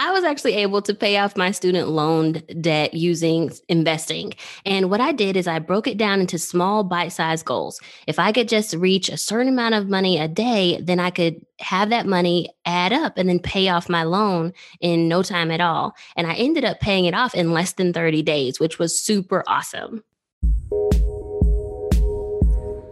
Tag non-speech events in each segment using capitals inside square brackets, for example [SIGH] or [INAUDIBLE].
I was actually able to pay off my student loan debt using investing. And what I did is I broke it down into small bite sized goals. If I could just reach a certain amount of money a day, then I could have that money add up and then pay off my loan in no time at all. And I ended up paying it off in less than 30 days, which was super awesome.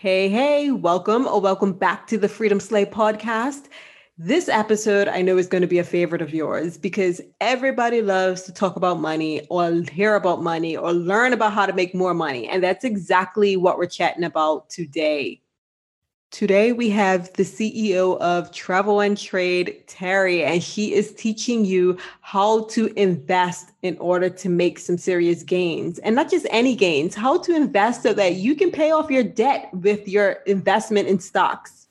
Hey, hey, welcome or welcome back to the Freedom Slay podcast. This episode I know is going to be a favorite of yours because everybody loves to talk about money or hear about money or learn about how to make more money. And that's exactly what we're chatting about today. Today, we have the CEO of Travel and Trade, Teri, and she is teaching you how to invest in order to make some serious gains. And not just any gains, how to invest so that you can pay off your debt with your investment in stocks.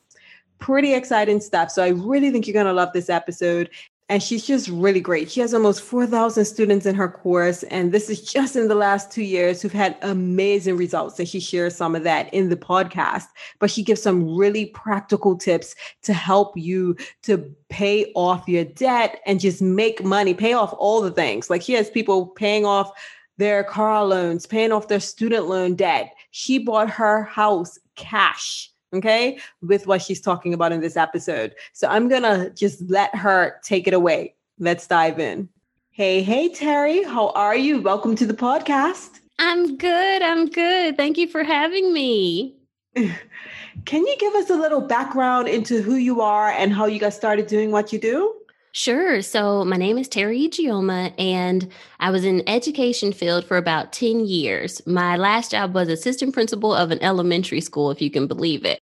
Pretty exciting stuff. So, I really think you're going to love this episode and she's just really great. She has almost 4,000 students in her course, and this is [LAUGHS] just in the last two years who've had amazing results. And she shares some of that in the podcast, but she gives some really practical tips to help you to pay off your debt and just make money, pay off all the things. Like she has people paying off their car loans, paying off their student loan debt. She bought her house cash okay, with what she's talking about in this episode. So I'm going to just let her take it away. Let's dive in. Hey, hey, Teri, how are you? Welcome to the podcast. I'm good. I'm good. Thank you for having me. [LAUGHS] Can you give us a little background into who you are and how you got started doing what you do? Sure. So my name is Teri Ijeoma, and I was in education field for about 10 years. My last job was assistant principal of an elementary school, if you can believe it.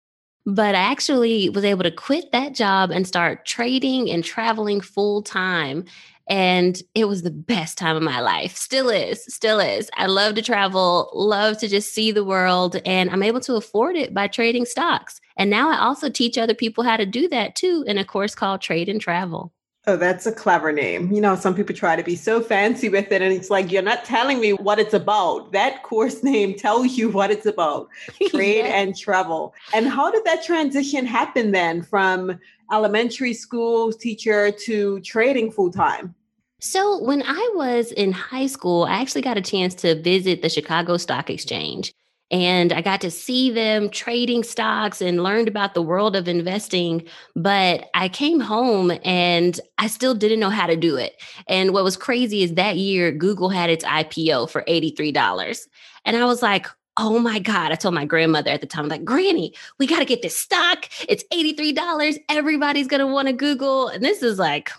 But I actually was able to quit that job and start trading and traveling full time. And it was the best time of my life. Still is, still is. I love to travel, love to just see the world, and I'm able to afford it by trading stocks. And now I also teach other people how to do that too in a course called Trade and Travel. Oh, that's a clever name. You know, some people try to be so fancy with it, and it's like, you're not telling me what it's about. That course [LAUGHS] name tells you what it's about trade yeah. and travel. And how did that transition happen then from elementary school teacher to trading full time? So, when I was in high school, I actually got a chance to visit the Chicago Stock Exchange and I got to see them trading stocks and learned about the world of investing. But I came home and I still didn't know how to do it. And what was crazy is that year, Google had its IPO for $83. And I was like, oh my God. I told my grandmother at the time, I'm like, Granny, we got to get this stock. It's $83. Everybody's going to want to Google. And this is like,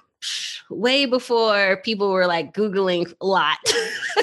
way before people were like Googling a lot.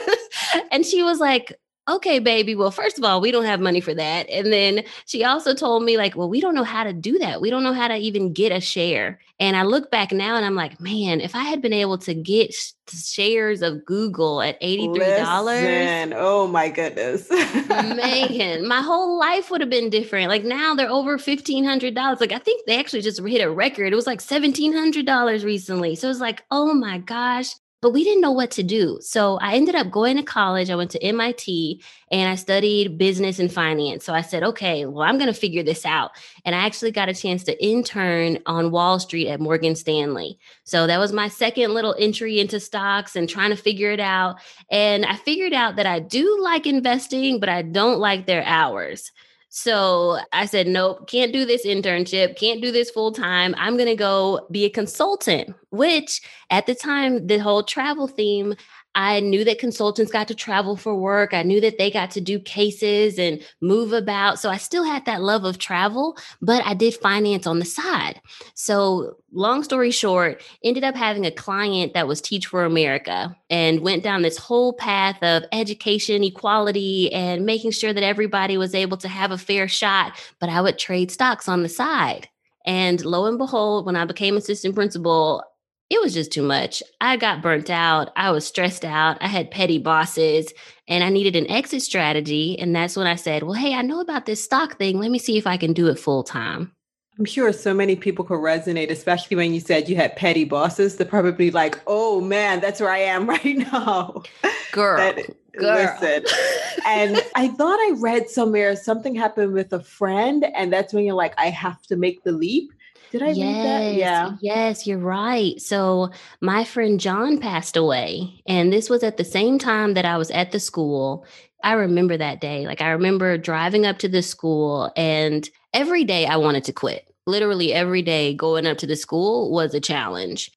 [LAUGHS] and she was like, okay, baby, well, first of all, we don't have money for that. And then she also told me, like, well, we don't know how to do that. We don't know how to even get a share. And I look back now and I'm like, man, if I had been able to get shares of Google at $83. Listen, oh my goodness. [LAUGHS] man, my whole life would have been different. Like now they're over $1,500. Like I think they actually just hit a record. It was like $1,700 recently. So it's like, oh my gosh, but we didn't know what to do. So I ended up going to college. I went to MIT and I studied business and finance. So I said, okay, well, I'm going to figure this out. And I actually got a chance to intern on Wall Street at Morgan Stanley. So that was my second little entry into stocks and trying to figure it out. And I figured out that I do like investing, but I don't like their hours. So I said, nope, can't do this internship, can't do this full time. I'm going to go be a consultant, which at the time, the whole travel theme, I knew that consultants got to travel for work. I knew that they got to do cases and move about. So I still had that love of travel, but I did finance on the side. So, long story short, ended up having a client that was Teach for America and went down this whole path of education, equality, and making sure that everybody was able to have a fair shot. But I would trade stocks on the side. And lo and behold, when I became assistant principal, it was just too much. I got burnt out. I was stressed out. I had petty bosses and I needed an exit strategy. And that's when I said, Well, hey, I know about this stock thing. Let me see if I can do it full time. I'm sure so many people could resonate, especially when you said you had petty bosses. They're probably like, oh man, that's where I am [LAUGHS] right now. Girl. that, girl. Listen. [LAUGHS] and I thought I read somewhere something happened with a friend, and that's when you're like, I have to make the leap. Did I yes, read that? Yeah. Yes, you're right. So my friend John passed away, and this was at the same time that I was at the school. I remember that day. Like I remember driving up to the school and every day I wanted to quit literally every day going up to the school was a challenge.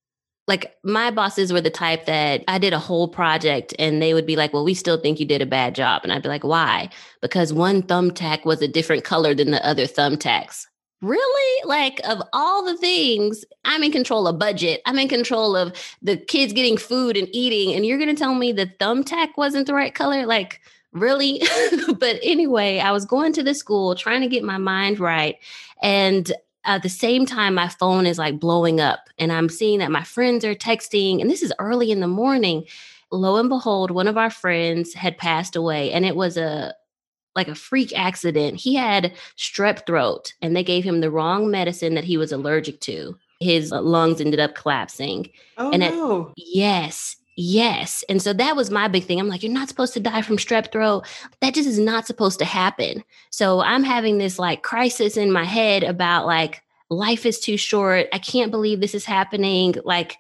Like my bosses were the type that I did a whole project and they would be like, Well, we still think you did a bad job. And I'd be like, Why? Because one thumbtack was a different color than the other thumbtacks. Really? Like, of all the things, I'm in control of budget. I'm in control of the kids getting food and eating. And you're going to tell me the thumbtack wasn't the right color? Like, really? [LAUGHS] but anyway, I was going to the school trying to get my mind right. And at the same time my phone is like blowing up and i'm seeing that my friends are texting and this is early in the morning lo and behold one of our friends had passed away and it was a like a freak accident he had strep throat and they gave him the wrong medicine that he was allergic to his uh, lungs ended up collapsing oh, and no. Yes Yes. And so that was my big thing. I'm like, you're not supposed to die from strep throat. That just is not supposed to happen. So I'm having this like crisis in my head about like, life is too short. I can't believe this is happening. Like,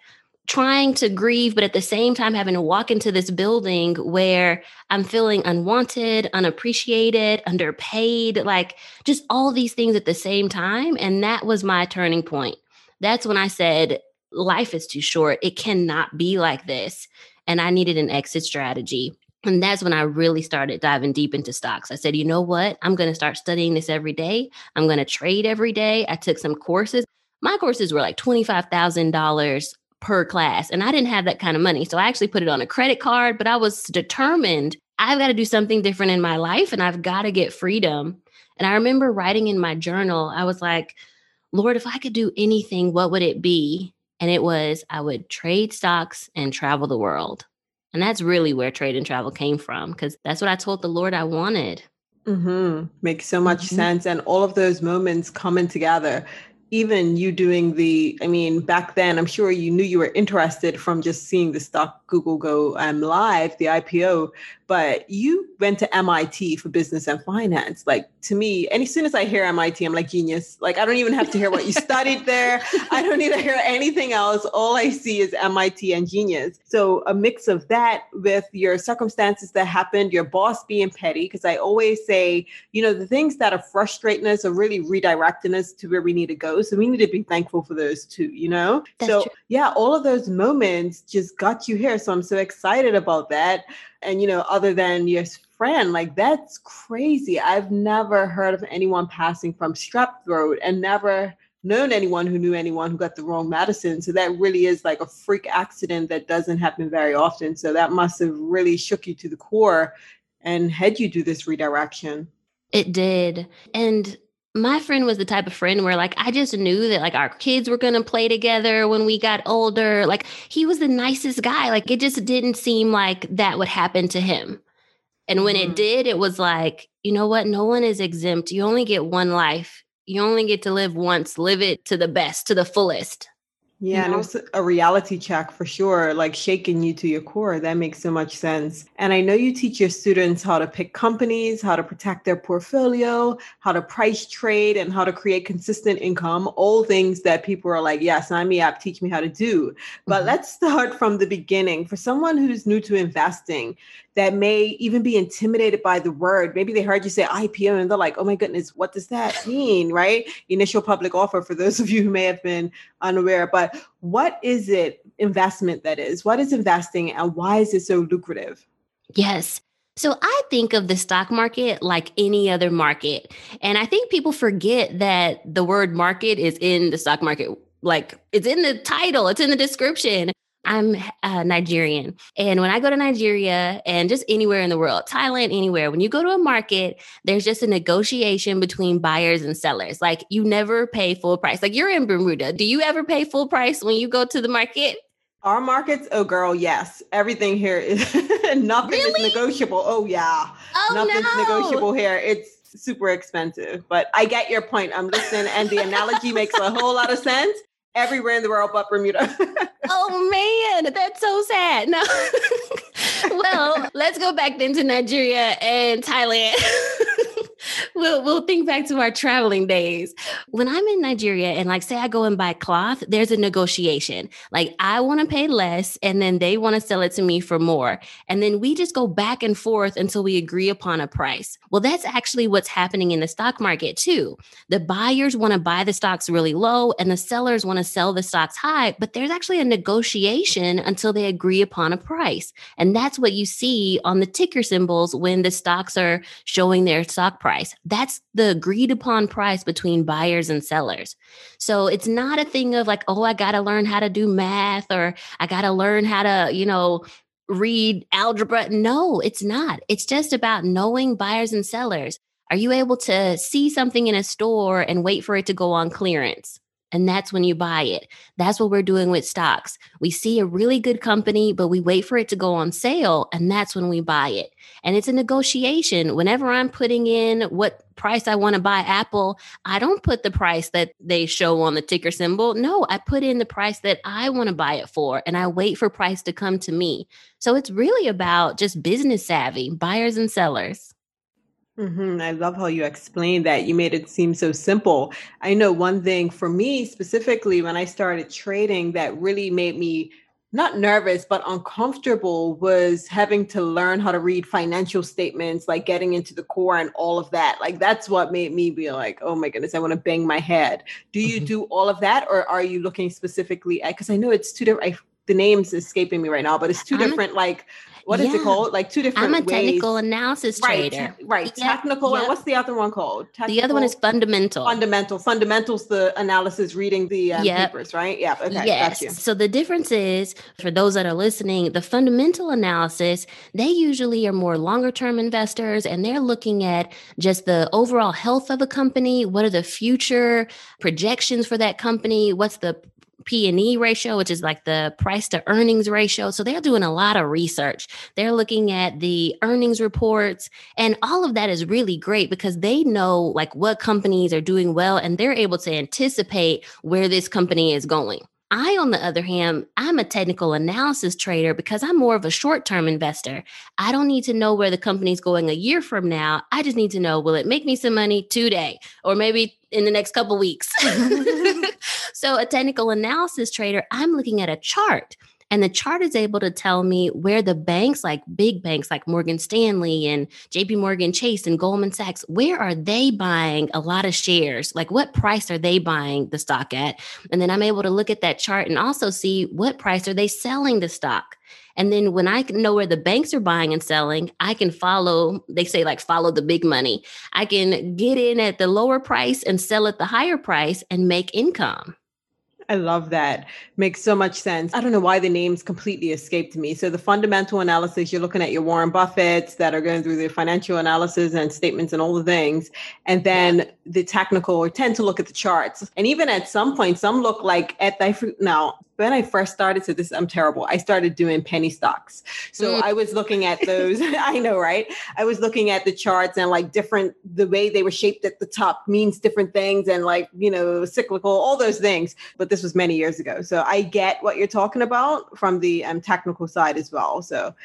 trying to grieve, but at the same time, having to walk into this building where I'm feeling unwanted, unappreciated, underpaid, like just all these things at the same time. And that was my turning point. That's when I said, life is too short. It cannot be like this. And I needed an exit strategy. And that's when I really started diving deep into stocks. I said, you know what? I'm going to start studying this every day. I'm going to trade every day. I took some courses. My courses were like $25,000 per class, and I didn't have that kind of money. So I actually put it on a credit card, but I was determined I've got to do something different in my life and I've got to get freedom. And I remember writing in my journal, I was like, Lord, if I could do anything, what would it be? And it was I would trade stocks and travel the world. And that's really where trade and travel came from because that's what I told the Lord I wanted. Mm-hmm. Makes so much mm-hmm. sense. And all of those moments coming together even you doing the i mean back then i'm sure you knew you were interested from just seeing the stock google go um, live the ipo but you went to mit for business and finance like to me and as soon as i hear mit i'm like genius like i don't even have to hear what you [LAUGHS] studied there i don't need to hear anything else all i see is mit and genius so a mix of that with your circumstances that happened your boss being petty because i always say you know the things that are frustrating us are really redirecting us to where we need to go so we need to be thankful for those too, you know? That's so true. yeah, all of those moments just got you here. So I'm so excited about that. And you know, other than your friend, like that's crazy. I've never heard of anyone passing from strep throat and never known anyone who knew anyone who got the wrong medicine. So that really is like a freak accident that doesn't happen very often. So that must have really shook you to the core and had you do this redirection. It did. And my friend was the type of friend where like I just knew that like our kids were going to play together when we got older. Like he was the nicest guy. Like it just didn't seem like that would happen to him. And when mm-hmm. it did, it was like, you know what? No one is exempt. You only get one life. You only get to live once. Live it to the best, to the fullest. Yeah, and it was a reality check for sure, like shaking you to your core. That makes so much sense. And I know you teach your students how to pick companies, how to protect their portfolio, how to price trade, and how to create consistent income. All things that people are like, yeah, sign me up, teach me how to do. But mm-hmm. let's start from the beginning. For someone who's new to investing, that may even be intimidated by the word. Maybe they heard you say IPO and they're like, oh my goodness, what does that mean? Right? Initial public offer for those of you who may have been unaware. But what is it investment that is? What is investing and why is it so lucrative? Yes. So I think of the stock market like any other market. And I think people forget that the word market is in the stock market. Like it's in the title, it's in the description. I'm uh, Nigerian. And when I go to Nigeria and just anywhere in the world, Thailand, anywhere, when you go to a market, there's just a negotiation between buyers and sellers. Like you never pay full price. Like you're in Bermuda. Do you ever pay full price when you go to the market? Our markets, oh girl, yes. Everything here is [LAUGHS] nothing really? is negotiable. Oh yeah. Oh, Nothing's no. negotiable here. It's super expensive. But I get your point. I'm listening and the analogy makes a whole lot of sense everywhere in the world but Bermuda. [LAUGHS] oh man, that's so sad. No. [LAUGHS] well, let's go back then to Nigeria and Thailand. [LAUGHS] we'll we'll think back to our traveling days. When I'm in Nigeria and like say I go and buy cloth, there's a negotiation. Like I want to pay less and then they want to sell it to me for more. And then we just go back and forth until we agree upon a price. Well, that's actually what's happening in the stock market too. The buyers want to buy the stocks really low and the sellers want to sell the stocks high, but there's actually a negotiation until they agree upon a price. And that's what you see on the ticker symbols when the stocks are showing their stock price. That's the agreed upon price between buyers and sellers. So it's not a thing of like, oh, I got to learn how to do math or I got to learn how to, you know, read algebra. No, it's not. It's just about knowing buyers and sellers. Are you able to see something in a store and wait for it to go on clearance? And that's when you buy it. That's what we're doing with stocks. We see a really good company, but we wait for it to go on sale, and that's when we buy it. And it's a negotiation. Whenever I'm putting in what price I want to buy Apple, I don't put the price that they show on the ticker symbol. No, I put in the price that I want to buy it for, and I wait for price to come to me. So it's really about just business savvy, buyers and sellers. Mm-hmm. I love how you explained that. You made it seem so simple. I know one thing for me specifically when I started trading that really made me not nervous but uncomfortable was having to learn how to read financial statements like getting into the core and all of that like that's what made me be like oh my goodness i want to bang my head do you mm-hmm. do all of that or are you looking specifically at because i know it's two different I, the name's escaping me right now but it's 2 I'm different like what is yeah. it called? Like two different. I'm a ways. technical analysis right, trader. Right, yeah. technical. And what's the other one called? Technical, the other one is fundamental. Fundamental. Fundamentals. The analysis, reading the um, yep. papers. Right. Yeah. Okay. Yes. So the difference is for those that are listening, the fundamental analysis they usually are more longer term investors, and they're looking at just the overall health of a company. What are the future projections for that company? What's the P and E ratio, which is like the price to earnings ratio. So they're doing a lot of research. They're looking at the earnings reports and all of that is really great because they know like what companies are doing well and they're able to anticipate where this company is going. I, on the other hand, I'm a technical analysis trader because I'm more of a short term investor. I don't need to know where the company's going a year from now. I just need to know will it make me some money today or maybe in the next couple weeks? [LAUGHS] [LAUGHS] so, a technical analysis trader, I'm looking at a chart. And the chart is able to tell me where the banks, like big banks like Morgan Stanley and JP Morgan Chase and Goldman Sachs, where are they buying a lot of shares? Like what price are they buying the stock at? And then I'm able to look at that chart and also see what price are they selling the stock. And then when I know where the banks are buying and selling, I can follow, they say like follow the big money. I can get in at the lower price and sell at the higher price and make income. I love that. Makes so much sense. I don't know why the names completely escaped me. So the fundamental analysis, you're looking at your Warren Buffetts that are going through the financial analysis and statements and all the things. And then yeah. the technical or tend to look at the charts. And even at some point, some look like at the now when I first started, so this I'm terrible. I started doing penny stocks. So mm. I was looking at those. [LAUGHS] I know, right? I was looking at the charts and like different the way they were shaped at the top means different things and like, you know, cyclical, all those things. But this was many years ago. So I get what you're talking about from the um, technical side as well. So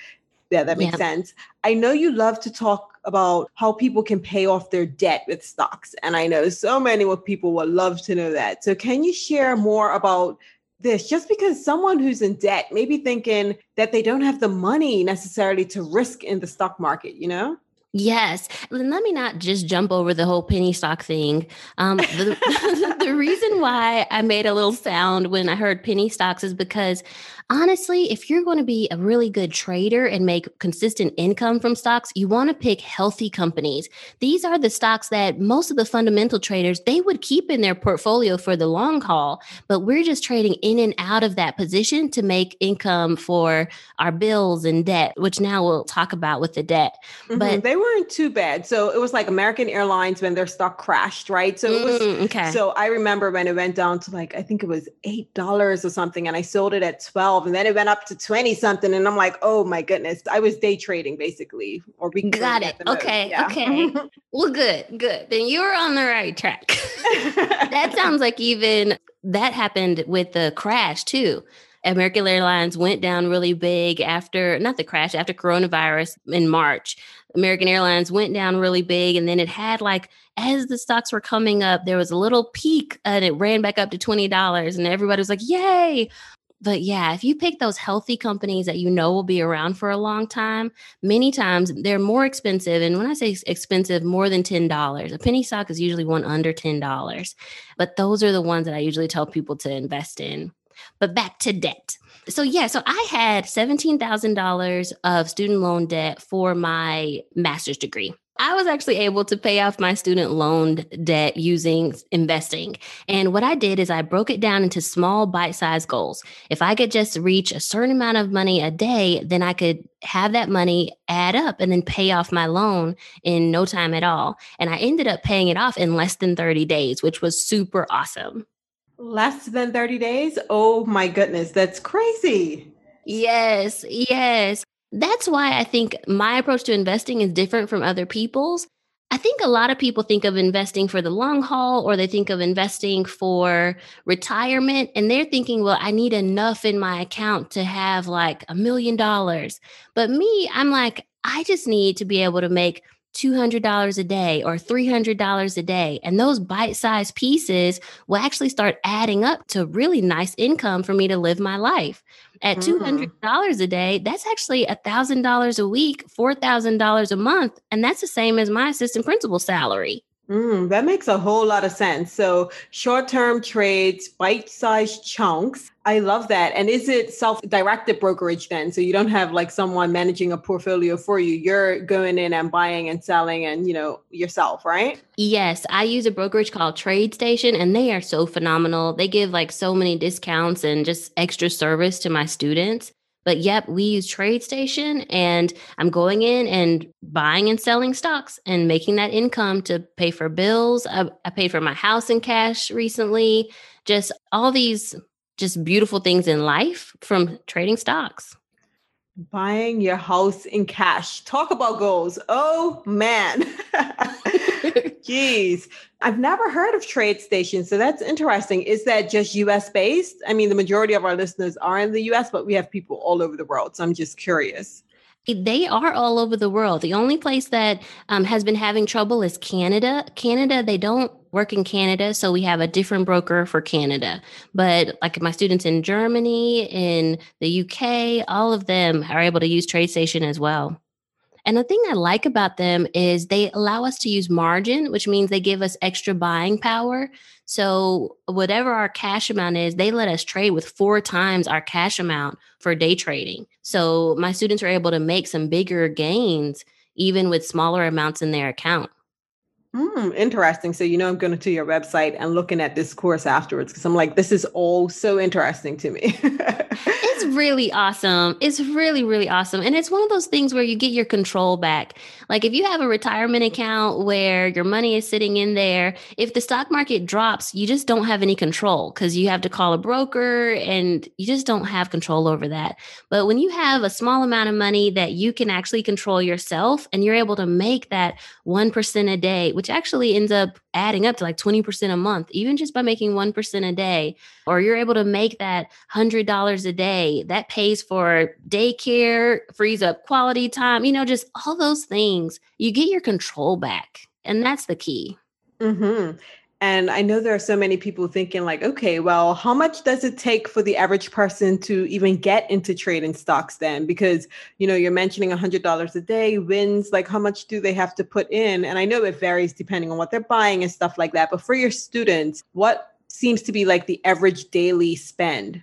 yeah, that makes yeah. sense. I know you love to talk about how people can pay off their debt with stocks. And I know so many people would love to know that. So can you share more about this just because someone who's in debt may be thinking that they don't have the money necessarily to risk in the stock market, you know? Yes. And let me not just jump over the whole penny stock thing. Um, the, [LAUGHS] the reason why I made a little sound when I heard penny stocks is because honestly, if you're going to be a really good trader and make consistent income from stocks, you want to pick healthy companies. These are the stocks that most of the fundamental traders they would keep in their portfolio for the long haul, but we're just trading in and out of that position to make income for our bills and debt, which now we'll talk about with the debt. Mm-hmm. But they weren't too bad. So it was like American Airlines when their stock crashed, right? So it was mm, okay. So I remember when it went down to like I think it was eight dollars or something, and I sold it at twelve, and then it went up to twenty something, and I'm like, oh my goodness, I was day trading basically, or we got it. Okay, yeah. okay. [LAUGHS] well, good, good. Then you're on the right track. [LAUGHS] that [LAUGHS] sounds like even that happened with the crash too. American Airlines went down really big after not the crash after coronavirus in March. American Airlines went down really big and then it had like as the stocks were coming up there was a little peak and it ran back up to $20 and everybody was like yay but yeah, if you pick those healthy companies that you know will be around for a long time, many times they're more expensive. And when I say expensive, more than $10. A penny stock is usually one under $10. But those are the ones that I usually tell people to invest in. But back to debt. So, yeah, so I had $17,000 of student loan debt for my master's degree. I was actually able to pay off my student loan debt using investing. And what I did is I broke it down into small bite sized goals. If I could just reach a certain amount of money a day, then I could have that money add up and then pay off my loan in no time at all. And I ended up paying it off in less than 30 days, which was super awesome. Less than 30 days? Oh my goodness, that's crazy. Yes, yes. That's why I think my approach to investing is different from other people's. I think a lot of people think of investing for the long haul or they think of investing for retirement and they're thinking, well, I need enough in my account to have like a million dollars. But me, I'm like, I just need to be able to make $200 a day or $300 a day. And those bite sized pieces will actually start adding up to really nice income for me to live my life. At $200 mm. a day, that's actually $1,000 a week, $4,000 a month. And that's the same as my assistant principal salary. Mm, that makes a whole lot of sense. So, short term trades, bite sized chunks. I love that. And is it self directed brokerage then? So, you don't have like someone managing a portfolio for you. You're going in and buying and selling and, you know, yourself, right? Yes. I use a brokerage called TradeStation and they are so phenomenal. They give like so many discounts and just extra service to my students. But yep, we use TradeStation and I'm going in and buying and selling stocks and making that income to pay for bills. I, I paid for my house in cash recently. Just all these just beautiful things in life from trading stocks. Buying your house in cash. Talk about goals. Oh man. [LAUGHS] [LAUGHS] Jeez. I've never heard of trade TradeStation. So that's interesting. Is that just US based? I mean, the majority of our listeners are in the US, but we have people all over the world. So I'm just curious. They are all over the world. The only place that um, has been having trouble is Canada. Canada, they don't work in Canada, so we have a different broker for Canada. But like my students in Germany, in the UK, all of them are able to use TradeStation as well. And the thing I like about them is they allow us to use margin, which means they give us extra buying power. So, whatever our cash amount is, they let us trade with four times our cash amount for day trading. So, my students are able to make some bigger gains even with smaller amounts in their account. Hmm, interesting. So, you know, I'm going to your website and looking at this course afterwards because I'm like, this is all so interesting to me. [LAUGHS] it's really awesome. It's really, really awesome. And it's one of those things where you get your control back. Like if you have a retirement account where your money is sitting in there, if the stock market drops, you just don't have any control because you have to call a broker and you just don't have control over that. But when you have a small amount of money that you can actually control yourself and you're able to make that 1% a day, which actually ends up adding up to like 20% a month, even just by making 1% a day, or you're able to make that $100 a day, that pays for daycare, frees up quality time, you know, just all those things. You get your control back. And that's the key. Mm-hmm. And I know there are so many people thinking, like, okay, well, how much does it take for the average person to even get into trading stocks then? Because, you know, you're mentioning $100 a day wins, like, how much do they have to put in? And I know it varies depending on what they're buying and stuff like that. But for your students, what seems to be like the average daily spend?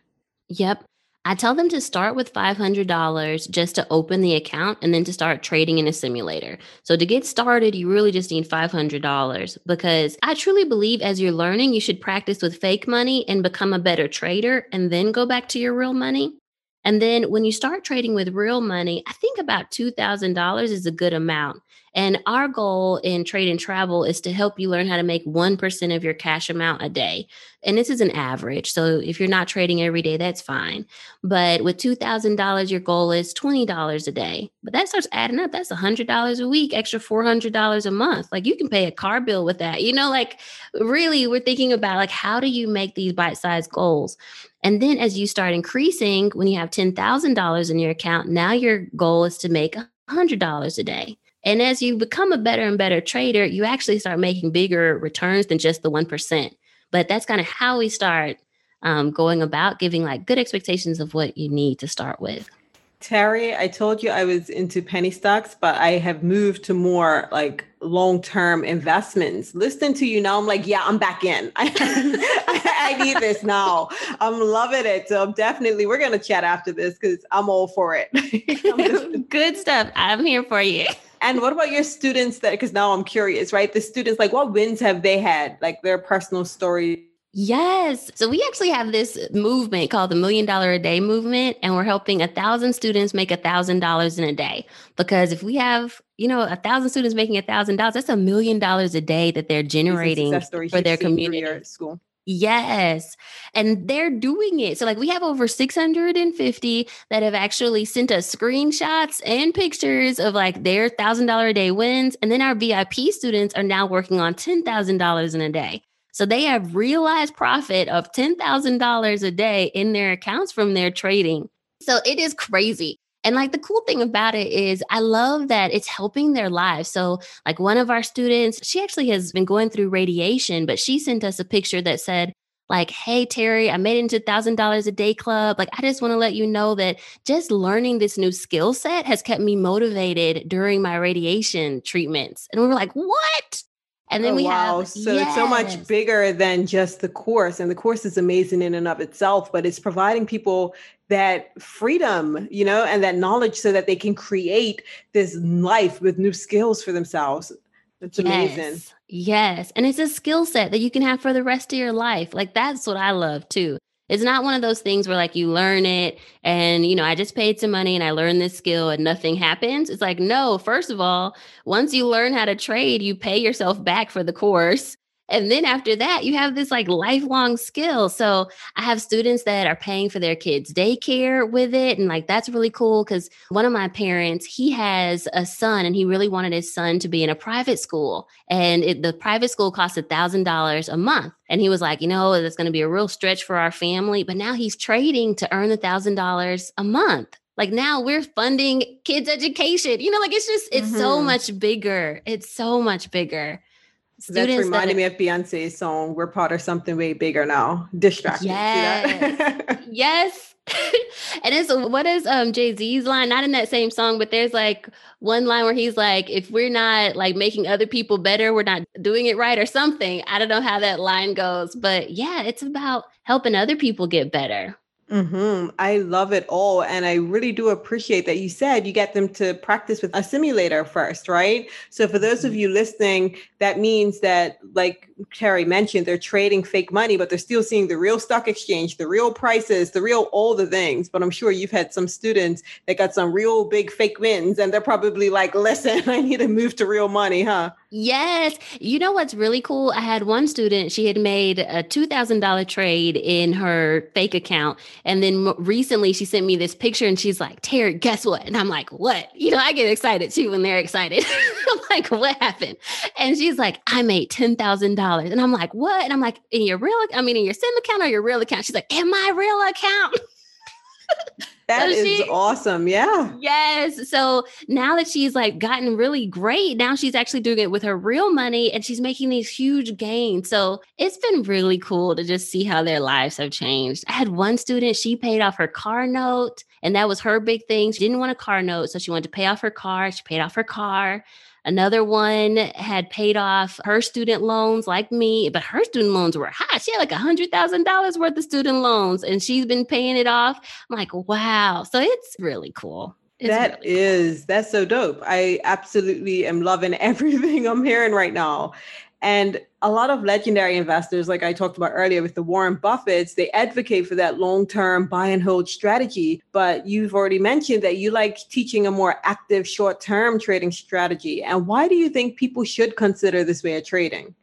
Yep. I tell them to start with $500 just to open the account and then to start trading in a simulator. So to get started, you really just need $500 because I truly believe as you're learning, you should practice with fake money and become a better trader and then go back to your real money. And then when you start trading with real money, I think about $2,000 is a good amount. And our goal in trade and travel is to help you learn how to make 1% of your cash amount a day. And this is an average. So if you're not trading every day, that's fine. But with $2,000, your goal is $20 a day. But that starts adding up. That's $100 a week, extra $400 a month. Like you can pay a car bill with that. You know, like really, we're thinking about like, how do you make these bite sized goals? And then as you start increasing, when you have $10,000 in your account, now your goal is to make $100 a day. And as you become a better and better trader, you actually start making bigger returns than just the 1%. But that's kind of how we start um, going about giving like good expectations of what you need to start with. Teri, I told you I was into penny stocks, but I have moved to more like long term investments. Listening to you now, I'm like, yeah, I'm back in. [LAUGHS] I, need this now. I'm loving it. So I'm definitely, we're going to chat after this because I'm all for it. [LAUGHS] [LAUGHS] Good stuff. I'm here for you. And what about your students that, because now I'm curious, right? The students, like what wins have they had? Like their personal story? Yes. So we actually have this movement called the Million Dollar a Day movement, and we're helping a thousand students make a thousand dollars in a day. Because if we have, you know, a thousand students making a thousand dollars, that's a million dollars a day that they're generating for their community. Or school. Yes. And they're doing it. So, like, we have over 650 that have actually sent us screenshots and pictures of like their $1,000 a day wins. And then our VIP students are now working on $10,000 in a day. So, they have realized profit of $10,000 a day in their accounts from their trading. So, it is crazy. And like the cool thing about it is, I love that it's helping their lives. So, like one of our students, she actually has been going through radiation, but she sent us a picture that said, like, hey, Teri, I made it into $1,000 a day club. Like, I just want to let you know that just learning this new skill set has kept me motivated during my radiation treatments. And we were like, what? And then oh, we wow. have so yes. it's so much bigger than just the course. And the course is amazing in and of itself, but it's providing people that freedom, you know, and that knowledge so that they can create this life with new skills for themselves. It's amazing. Yes. yes. And it's a skill set that you can have for the rest of your life. Like that's what I love too. It's not one of those things where like you learn it and you know, I just paid some money and I learned this skill and nothing happens. It's like, no, first of all, once you learn how to trade, you pay yourself back for the course. And then after that, you have this like lifelong skill. So I have students that are paying for their kids' daycare with it. And like that's really cool because one of my parents, he has a son and he really wanted his son to be in a private school. And it, the private school costs a thousand dollars a month. And he was like, you know, that's going to be a real stretch for our family. But now he's trading to earn the thousand dollars a month. Like now we're funding kids' education. You know, like it's just, it's mm-hmm. so much bigger. It's so much bigger. Students That's reminding that, me of Beyonce's song, We're part of something way bigger now. Distracted. Yes. [LAUGHS] yes. [LAUGHS] and it's what is um Jay-Z's line? Not in that same song, but there's like one line where he's like, if we're not like making other people better, we're not doing it right or something. I don't know how that line goes, but yeah, it's about helping other people get better. Mm-hmm. I love it all. And I really do appreciate that you said you get them to practice with a simulator first, right? So, for those of mm-hmm. you listening, that means that, like Teri mentioned, they're trading fake money, but they're still seeing the real stock exchange, the real prices, the real all the things. But I'm sure you've had some students that got some real big fake wins, and they're probably like, listen, [LAUGHS] I need to move to real money, huh? Yes. You know what's really cool? I had one student, she had made a $2,000 trade in her fake account. And then recently she sent me this picture and she's like, Teri, guess what? And I'm like, what? You know, I get excited too when they're excited. [LAUGHS] I'm like, what happened? And she's like, I made $10,000. And I'm like, what? And I'm like, in your real, I mean, in your sim account or your real account? She's like, in my real account. [LAUGHS] That so is she, awesome. Yeah. Yes. So now that she's like gotten really great, now she's actually doing it with her real money and she's making these huge gains. So it's been really cool to just see how their lives have changed. I had one student, she paid off her car note, and that was her big thing. She didn't want a car note. So she wanted to pay off her car. She paid off her car. Another one had paid off her student loans like me, but her student loans were high. She had like a hundred thousand dollars worth of student loans and she's been paying it off. I'm like, wow. So it's really cool. It's that really is that's so dope. I absolutely am loving [LAUGHS] everything I'm hearing right now. And a lot of legendary investors, like I talked about earlier with the Warren Buffetts, they advocate for that long term buy and hold strategy. But you've already mentioned that you like teaching a more active short term trading strategy. And why do you think people should consider this way of trading?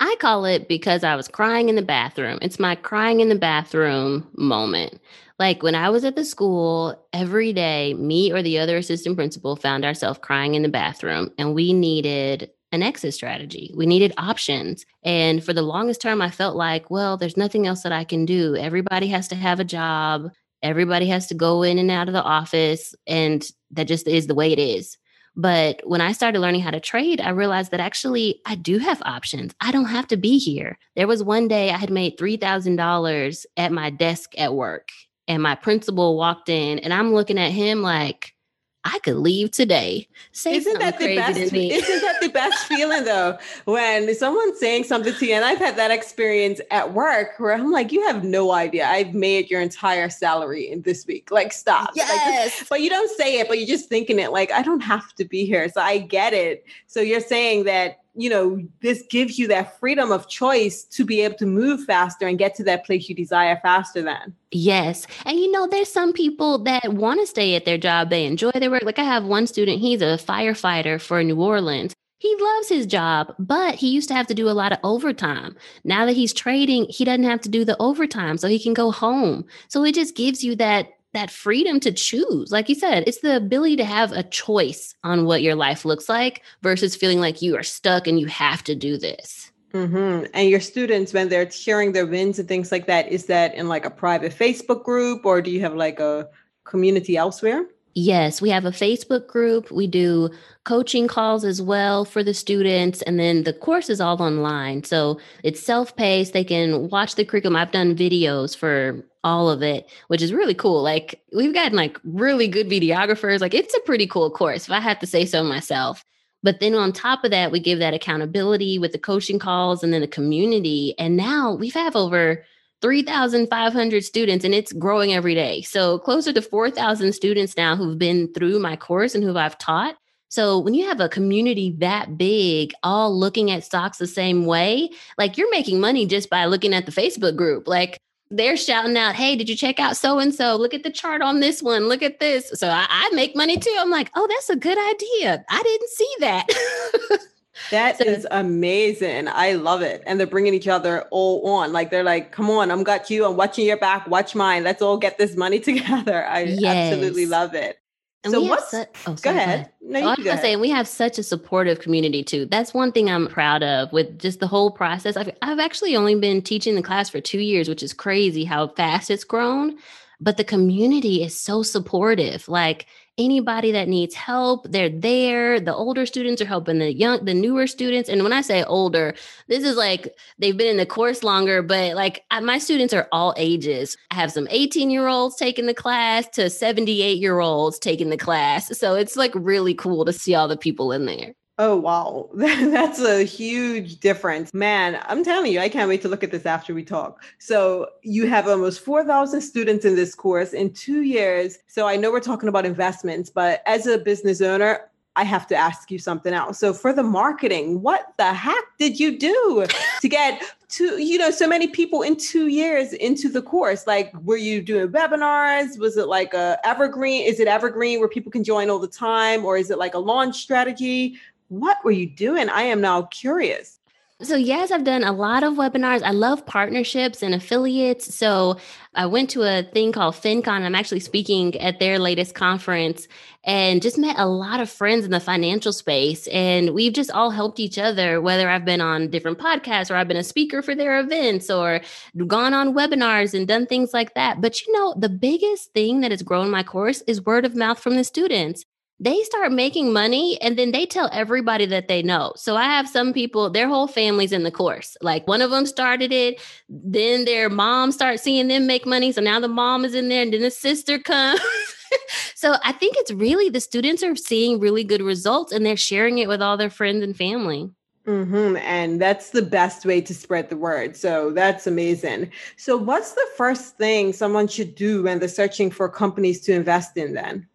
I call it because I was crying in the bathroom. It's my crying in the bathroom moment. Like when I was at the school, every day, me or the other assistant principal found ourselves crying in the bathroom, and we needed an exit strategy. We needed options. And for the longest term, I felt like, well, there's nothing else that I can do. Everybody has to have a job, everybody has to go in and out of the office. And that just is the way it is. But when I started learning how to trade, I realized that actually I do have options. I don't have to be here. There was one day I had made $3,000 at my desk at work, and my principal walked in, and I'm looking at him like, I could leave today. Say isn't that the best? Isn't that the best [LAUGHS] feeling though? When someone's saying something to you, and I've had that experience at work where I'm like, you have no idea. I've made your entire salary in this week. Like, stop. Yes. Like, but you don't say it, but you're just thinking it. Like, I don't have to be here, so I get it. So you're saying that you know, this gives you that freedom of choice to be able to move faster and get to that place you desire faster than. Yes. And you know, there's some people that want to stay at their job, they enjoy their work. Like I have one student, he's a firefighter for New Orleans. He loves his job, but he used to have to do a lot of overtime. Now that he's trading, he doesn't have to do the overtime, so he can go home. So it just gives you that that freedom to choose. Like you said, it's the ability to have a choice on what your life looks like versus feeling like you are stuck and you have to do this. Mm-hmm. And your students, when they're sharing their wins and things like that, is that in like a private Facebook group or do you have like a community elsewhere? Yes, we have a Facebook group. We do coaching calls as well for the students. And then the course is all online. So it's self paced. They can watch the curriculum. I've done videos for all of it, which is really cool. Like we've gotten like really good videographers. Like it's a pretty cool course, if I have to say so myself. But then on top of that, we give that accountability with the coaching calls and then the community. And now we've have over 3,500 students and it's growing every day. So closer to 4,000 students now who've been through my course and who I've taught. So when you have a community that big, all looking at stocks the same way, like you're making money just by looking at the Facebook group. Like they're shouting out, Hey, did you check out so and so? Look at the chart on this one. Look at this. So I, I, make money too. I'm like, Oh, that's a good idea. I didn't see that. [LAUGHS] That so, is amazing. I love it. And they're bringing each other all on. Like they're like, come on, I'm got you. I'm watching your back. Watch mine. Let's all get this money [LAUGHS] together. I yes. absolutely love it. And so what's su- oh, go ahead. No, oh, I was gonna say we have such a supportive community too. That's one thing I'm proud of with just the whole process. I've I've actually only been teaching the class for two years, which is crazy how fast it's grown. But the community is so supportive. Like anybody that needs help they're there the older students are helping the young the newer students and when i say older this is like they've been in the course longer but like my students are all ages i have some 18 year olds taking the class to 78 year olds taking the class so it's like really cool to see all the people in there Oh, wow. [LAUGHS] That's a huge difference. Man, I'm telling you, I can't wait to look at this after we talk. So, you have almost 4,000 students in this course in two years. So, I know we're talking about investments, but as a business owner, I have to ask you something else. So, for the marketing, what the heck did you do [LAUGHS] to get to, you know, so many people in two years into the course? Like, were you doing webinars? Was it like a evergreen? Is it evergreen where people can join all the time? Or is it like a launch strategy? What were you doing? I am now curious. So, yes, I've done a lot of webinars. I love partnerships and affiliates. So, I went to a thing called FinCon. I'm actually speaking at their latest conference and just met a lot of friends in the financial space. And we've just all helped each other, whether I've been on different podcasts or I've been a speaker for their events or gone on webinars and done things like that. But you know, the biggest thing that has grown my course is word of mouth from the students they start making money and then they tell everybody that they know. So I have some people, their whole family's in the course. Like one of them started it, then their mom starts seeing them make money. So now the mom is in there and then the sister comes. [LAUGHS] so I think it's really the students are seeing really good results and they're sharing it with all their friends and family. Mm-hmm. And that's the best way to spread the word. So that's amazing. So, what's the first thing someone should do when they're searching for companies to invest in then?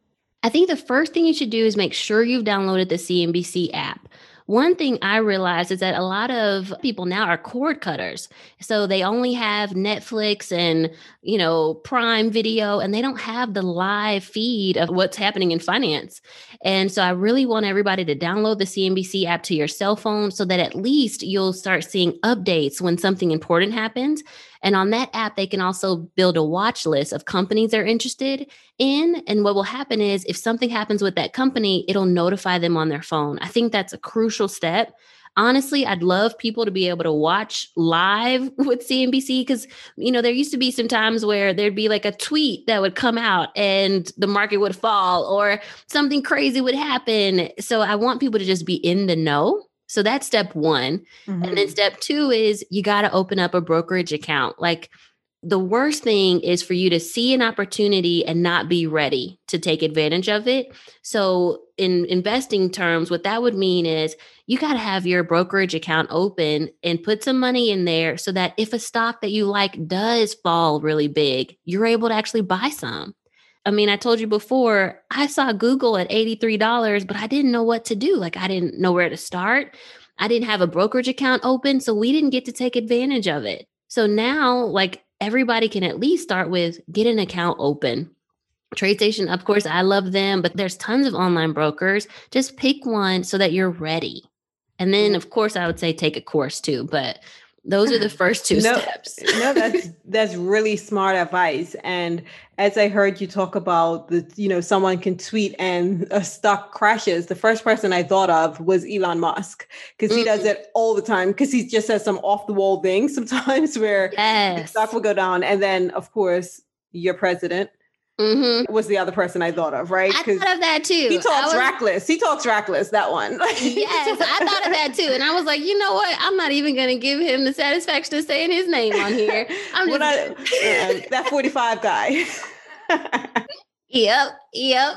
I think the first thing you should do is make sure you've downloaded the CNBC app. One thing I realized is that a lot of people now are cord cutters. So they only have Netflix and, you know, Prime Video, and they don't have the live feed of what's happening in finance. And so I really want everybody to download the CNBC app to your cell phone so that at least you'll start seeing updates when something important happens. And on that app, they can also build a watch list of companies they're interested in. And what will happen is if something happens with that company, it'll notify them on their phone. I think that's a crucial step. Honestly, I'd love people to be able to watch live [LAUGHS] with CNBC because, you know, there used to be some times where there'd be like a tweet that would come out and the market would fall or something crazy would happen. So I want people to just be in the know so that's step one. Mm-hmm. And then mm-hmm. step two is you got to open up a brokerage account. Like the worst thing is for you to see an opportunity and not be ready to take advantage of it. So, in investing terms, what that would mean is you got to have your brokerage account open and put some money in there so that if a stock that you like does fall really big, you're able to actually buy some. I mean, I told you before, I saw Google at $83, but I didn't know what to do. Like, I didn't know where to start. I didn't have a brokerage account open, so we didn't get to take advantage of it. So now, like, everybody can at least start with get an account open. TradeStation, of course, I love them, but there's tons of online brokers. Just pick one so that you're ready. And then, of course, I would say take a course too, but those are the first two no, steps. no, that's [LAUGHS] that's really smart advice. And as I heard you talk about the, you know, someone can tweet and a stock crashes. The first person I thought of was Elon Musk because he mm-hmm. does it all the time. Because he just says some off the wall things [LAUGHS] sometimes where yes. stock will go down, and then of course your president Mm-hmm. Was the other person I thought of, right? I thought of that too. He talks was, reckless. He talks reckless. That one. [LAUGHS] yes, I thought of that too, and I was like, you know what? I'm not even going to give him the satisfaction of saying his name on here. I'm just I, [LAUGHS] uh, that 45 guy. [LAUGHS] yep, yep.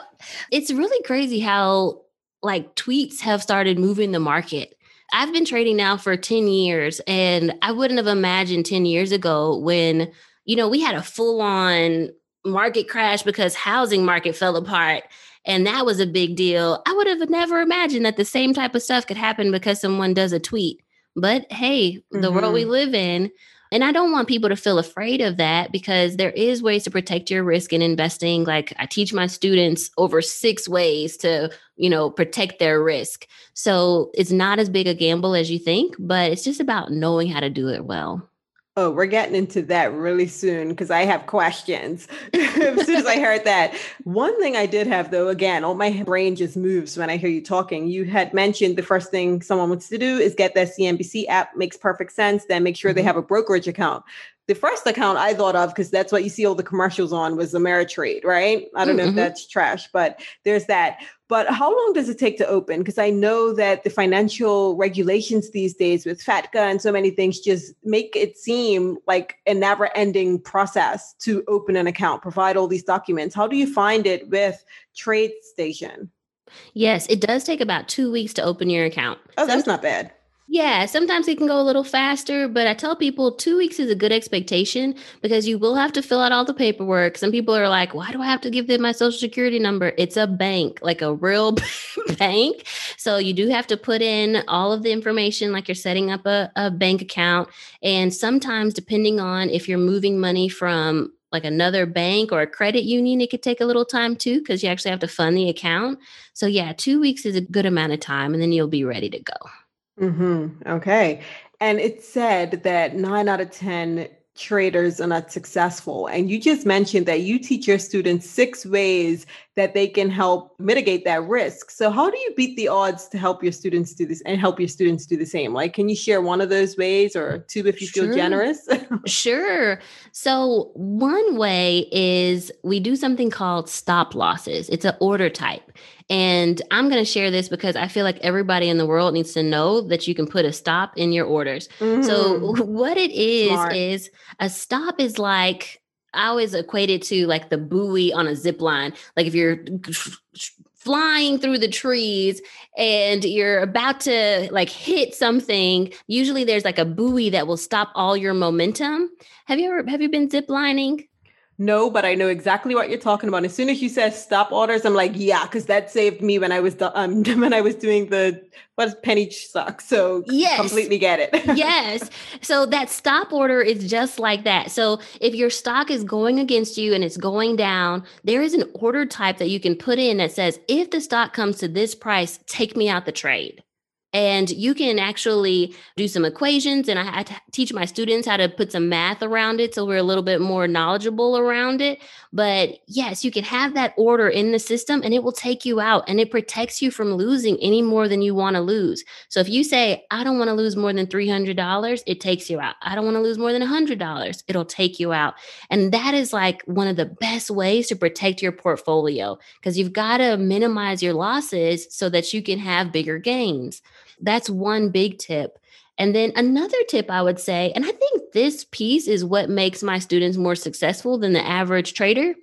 It's really crazy how like tweets have started moving the market. I've been trading now for 10 years, and I wouldn't have imagined 10 years ago when you know we had a full on market crash because housing market fell apart and that was a big deal i would have never imagined that the same type of stuff could happen because someone does a tweet but hey mm-hmm. the world we mm-hmm. live in and i don't want people to feel afraid of that because there is ways to protect your risk in investing like i teach my students over six ways to you know protect their risk so it's not as big a gamble as you think but it's just about knowing how to do it well Oh, we're getting into that really soon because I have questions. [LAUGHS] as soon as I heard that. One thing I did have, though, again, all my brain just moves when I hear you talking. You had mentioned the first thing someone wants to do is get that CNBC app, makes perfect sense. Then make sure mm-hmm. they have a brokerage account the first account I thought of, because that's what you see all the commercials on, was Ameritrade, right? I don't mm-hmm. know if mm-hmm. that's trash, but there's that. But how long does it take to open? Because I know that the financial regulations these days with FATCA and so many things just make it seem like a never ending process to open an account, provide all these documents. How do you find it with TradeStation? Yes, it does take about two weeks to open your account. Oh, that's not bad. Yeah, sometimes it can go a little faster, but I tell people two weeks is a good expectation because you will have to fill out all the paperwork. Some people are like, why do I have to give them my social security number? It's a bank, like a real [LAUGHS] bank. So you do have to put in all of the information, like you're setting up a, a bank account. And sometimes, depending on if you're moving money from like another bank or a credit union, it could take a little time too, because you actually have to fund the account. So, yeah, two weeks is a good amount of time, and then you'll be ready to go. Mm-hmm. Okay. And it said that nine out of 10 traders are not successful. And you just mentioned that you teach your students six ways that they can help mitigate that risk. So, how do you beat the odds to help your students do this and help your students do the same? Like, can you share one of those ways or two if you sure. feel generous? [LAUGHS] sure. So, one way is we do something called stop losses, it's an order type. And I'm going to share this because I feel like everybody in the world needs to know that you can put a stop in your orders. Mm-hmm. So, [LAUGHS] what it is, Smart. is a stop is like I always equate it to like the buoy on a zip line. Like if you're flying through the trees and you're about to like hit something, usually there's like a buoy that will stop all your momentum. Have you ever have you been zip lining? No, but I know exactly what you're talking about. As soon as you said stop orders, I'm like, yeah, because that saved me when I was um [LAUGHS] when I was doing the what's penny stock. So yes. completely get it. [LAUGHS] yes. So that stop order is just like that. So if your stock is going against you and it's going down, there is an order type that you can put in that says, if the stock comes to this price, take me out the trade. And you can actually do some equations, and I, teach my students how to put some math around it so we're a little bit more knowledgeable around it. But yes, you can have that order in the system and it will take you out and it protects you from losing any more than you want to lose. So if you say, I don't want to lose more than $300, it takes you out. I don't want to lose more than $100, it'll take you out. And that is like one of the best ways to protect your portfolio because you've got to minimize your losses so that you can have bigger gains. That's one big tip. And then another tip I would say, and I think this piece is what makes my students more successful than the average trader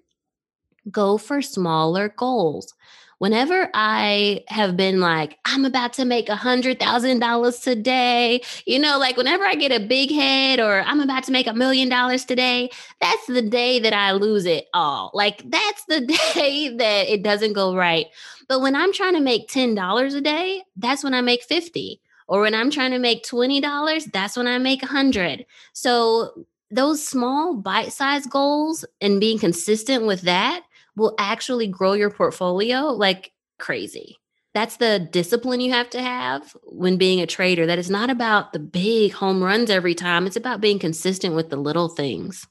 go for smaller goals. Whenever I have been like, I'm about to make a hundred thousand dollars today, you know, like whenever I get a big head or I'm about to make a million dollars today, that's the day that I lose it all. Like that's the [LAUGHS] day that it doesn't go right. But when I'm trying to make $10 a day, that's when I make 50. Or when I'm trying to make $20, that's when I make 100. So those small bite-sized goals and being consistent with that will actually grow your portfolio like crazy. That's the discipline you have to have when being a trader. That is not about the big home runs every time. It's about being consistent with the little things.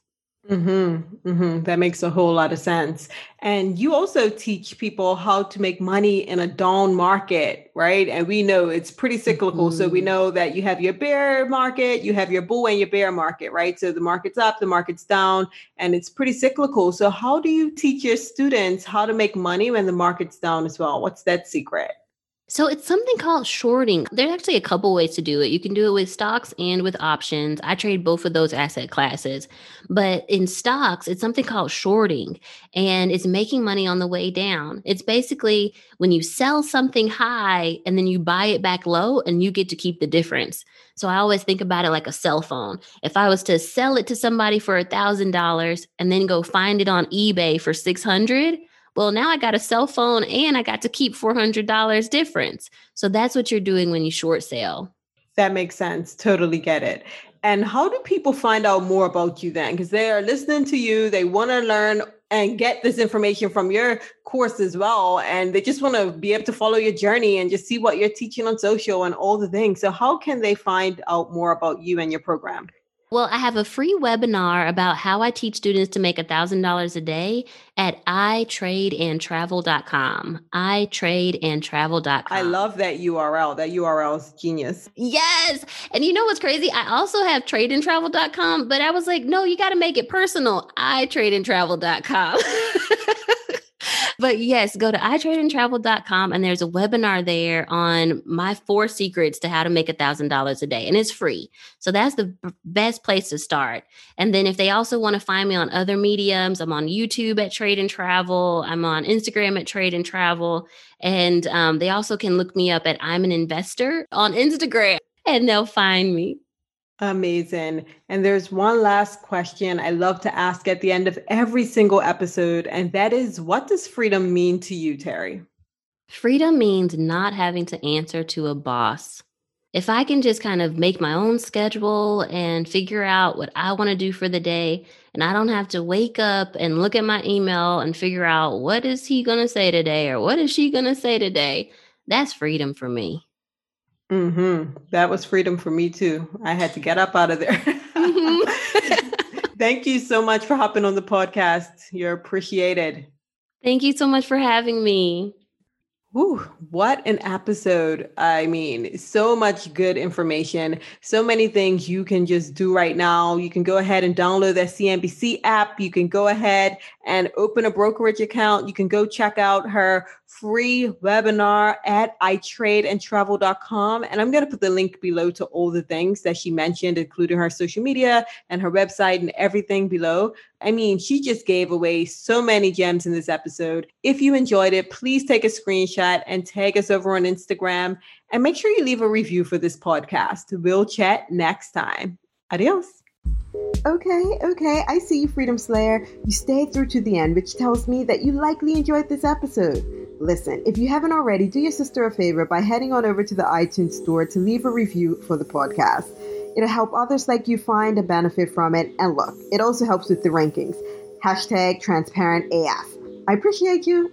Mm-hmm, mm-hmm. That makes a whole lot of sense. And you also teach people how to make money in a down market, right? And we know it's pretty cyclical. Mm-hmm. So we mm-hmm. know that you have your bear market, you have your bull and your bear market, right? So the market's up, the market's down, and it's pretty cyclical. So how do you teach your students how to make money when the market's down as well? What's that secret? So it's something called shorting. There's actually a couple ways to do it. You can do it with stocks and with options. I trade both of those asset classes. But in stocks, it's something called shorting and it's making money on the way down. It's basically when you sell something high and then you buy it back low and you get to keep the difference. So I always think about it like a cell phone. If I was to sell it to somebody for a thousand dollars and then go find it on eBay for 600, well, now I got a cell phone and I got to keep $400 difference. So that's what you're doing when you short sale. That makes sense. Totally get it. And how do people find out more about you then? Because they are listening to you, they want to learn and get this information from your course as well. And they just want to be able to follow your journey and just see what you're teaching on social and all the things. So, how can they find out more about you and your program? Well, I have a free webinar about how I teach students to make $1,000 a day at itradeandtravel.com. itradeandtravel.com. I love that URL. That URL is genius. Yes. And you know what's crazy? I also have tradeandtravel.com, but I was like, no, you got to make it personal. itradeandtravel.com. [LAUGHS] but yes, go to itradeandtravel.com and there's a webinar there on my four secrets to how to make a thousand dollars a day. And it's free. So that's the b- best place to start. And then if they also want to find me on other mediums, I'm on YouTube at Trade and Travel. I'm on Instagram at Trade and Travel. And um, they also can look me up at I'm an investor on Instagram [LAUGHS] and they'll find me. Amazing. And there's one last question I love to ask at the end of every single episode, and that is what does freedom mean to you, Teri? Freedom means not having to answer to a boss. If I can just kind of make my own schedule and figure out what I want to do for the day, and I don't have to wake up and look at my email and figure out what is he going to say today or what is she going to say today, that's freedom for me. Mm-hmm. That was freedom for me too. I had to get up out of there. Mm-hmm. [LAUGHS] Thank you so much for hopping on the podcast. You're appreciated. Thank you so much for having me. Whew, what an episode. I mean, so much good information, so many things you can just do right now. You can go ahead and download that CNBC app. You can go ahead and open a brokerage account. You can go check out her free webinar at itradeandtravel.com. And I'm going to put the link below to all the things that she mentioned, including her social media and her website and everything below. I mean, she just gave away so many gems in this episode. If you enjoyed it, please take a screenshot and tag us over on Instagram. And make sure you leave a review for this podcast. We'll chat next time. Adios. Okay, okay, I see you, Freedom Slayer. You stayed through to the end, which tells me that you likely enjoyed this episode. Listen, if you haven't already, do your sister a favor by heading on over to the iTunes store to leave a review for the podcast. It'll help others like you find a benefit from it. And look, it also helps with the rankings. Hashtag transparent AF. I appreciate you.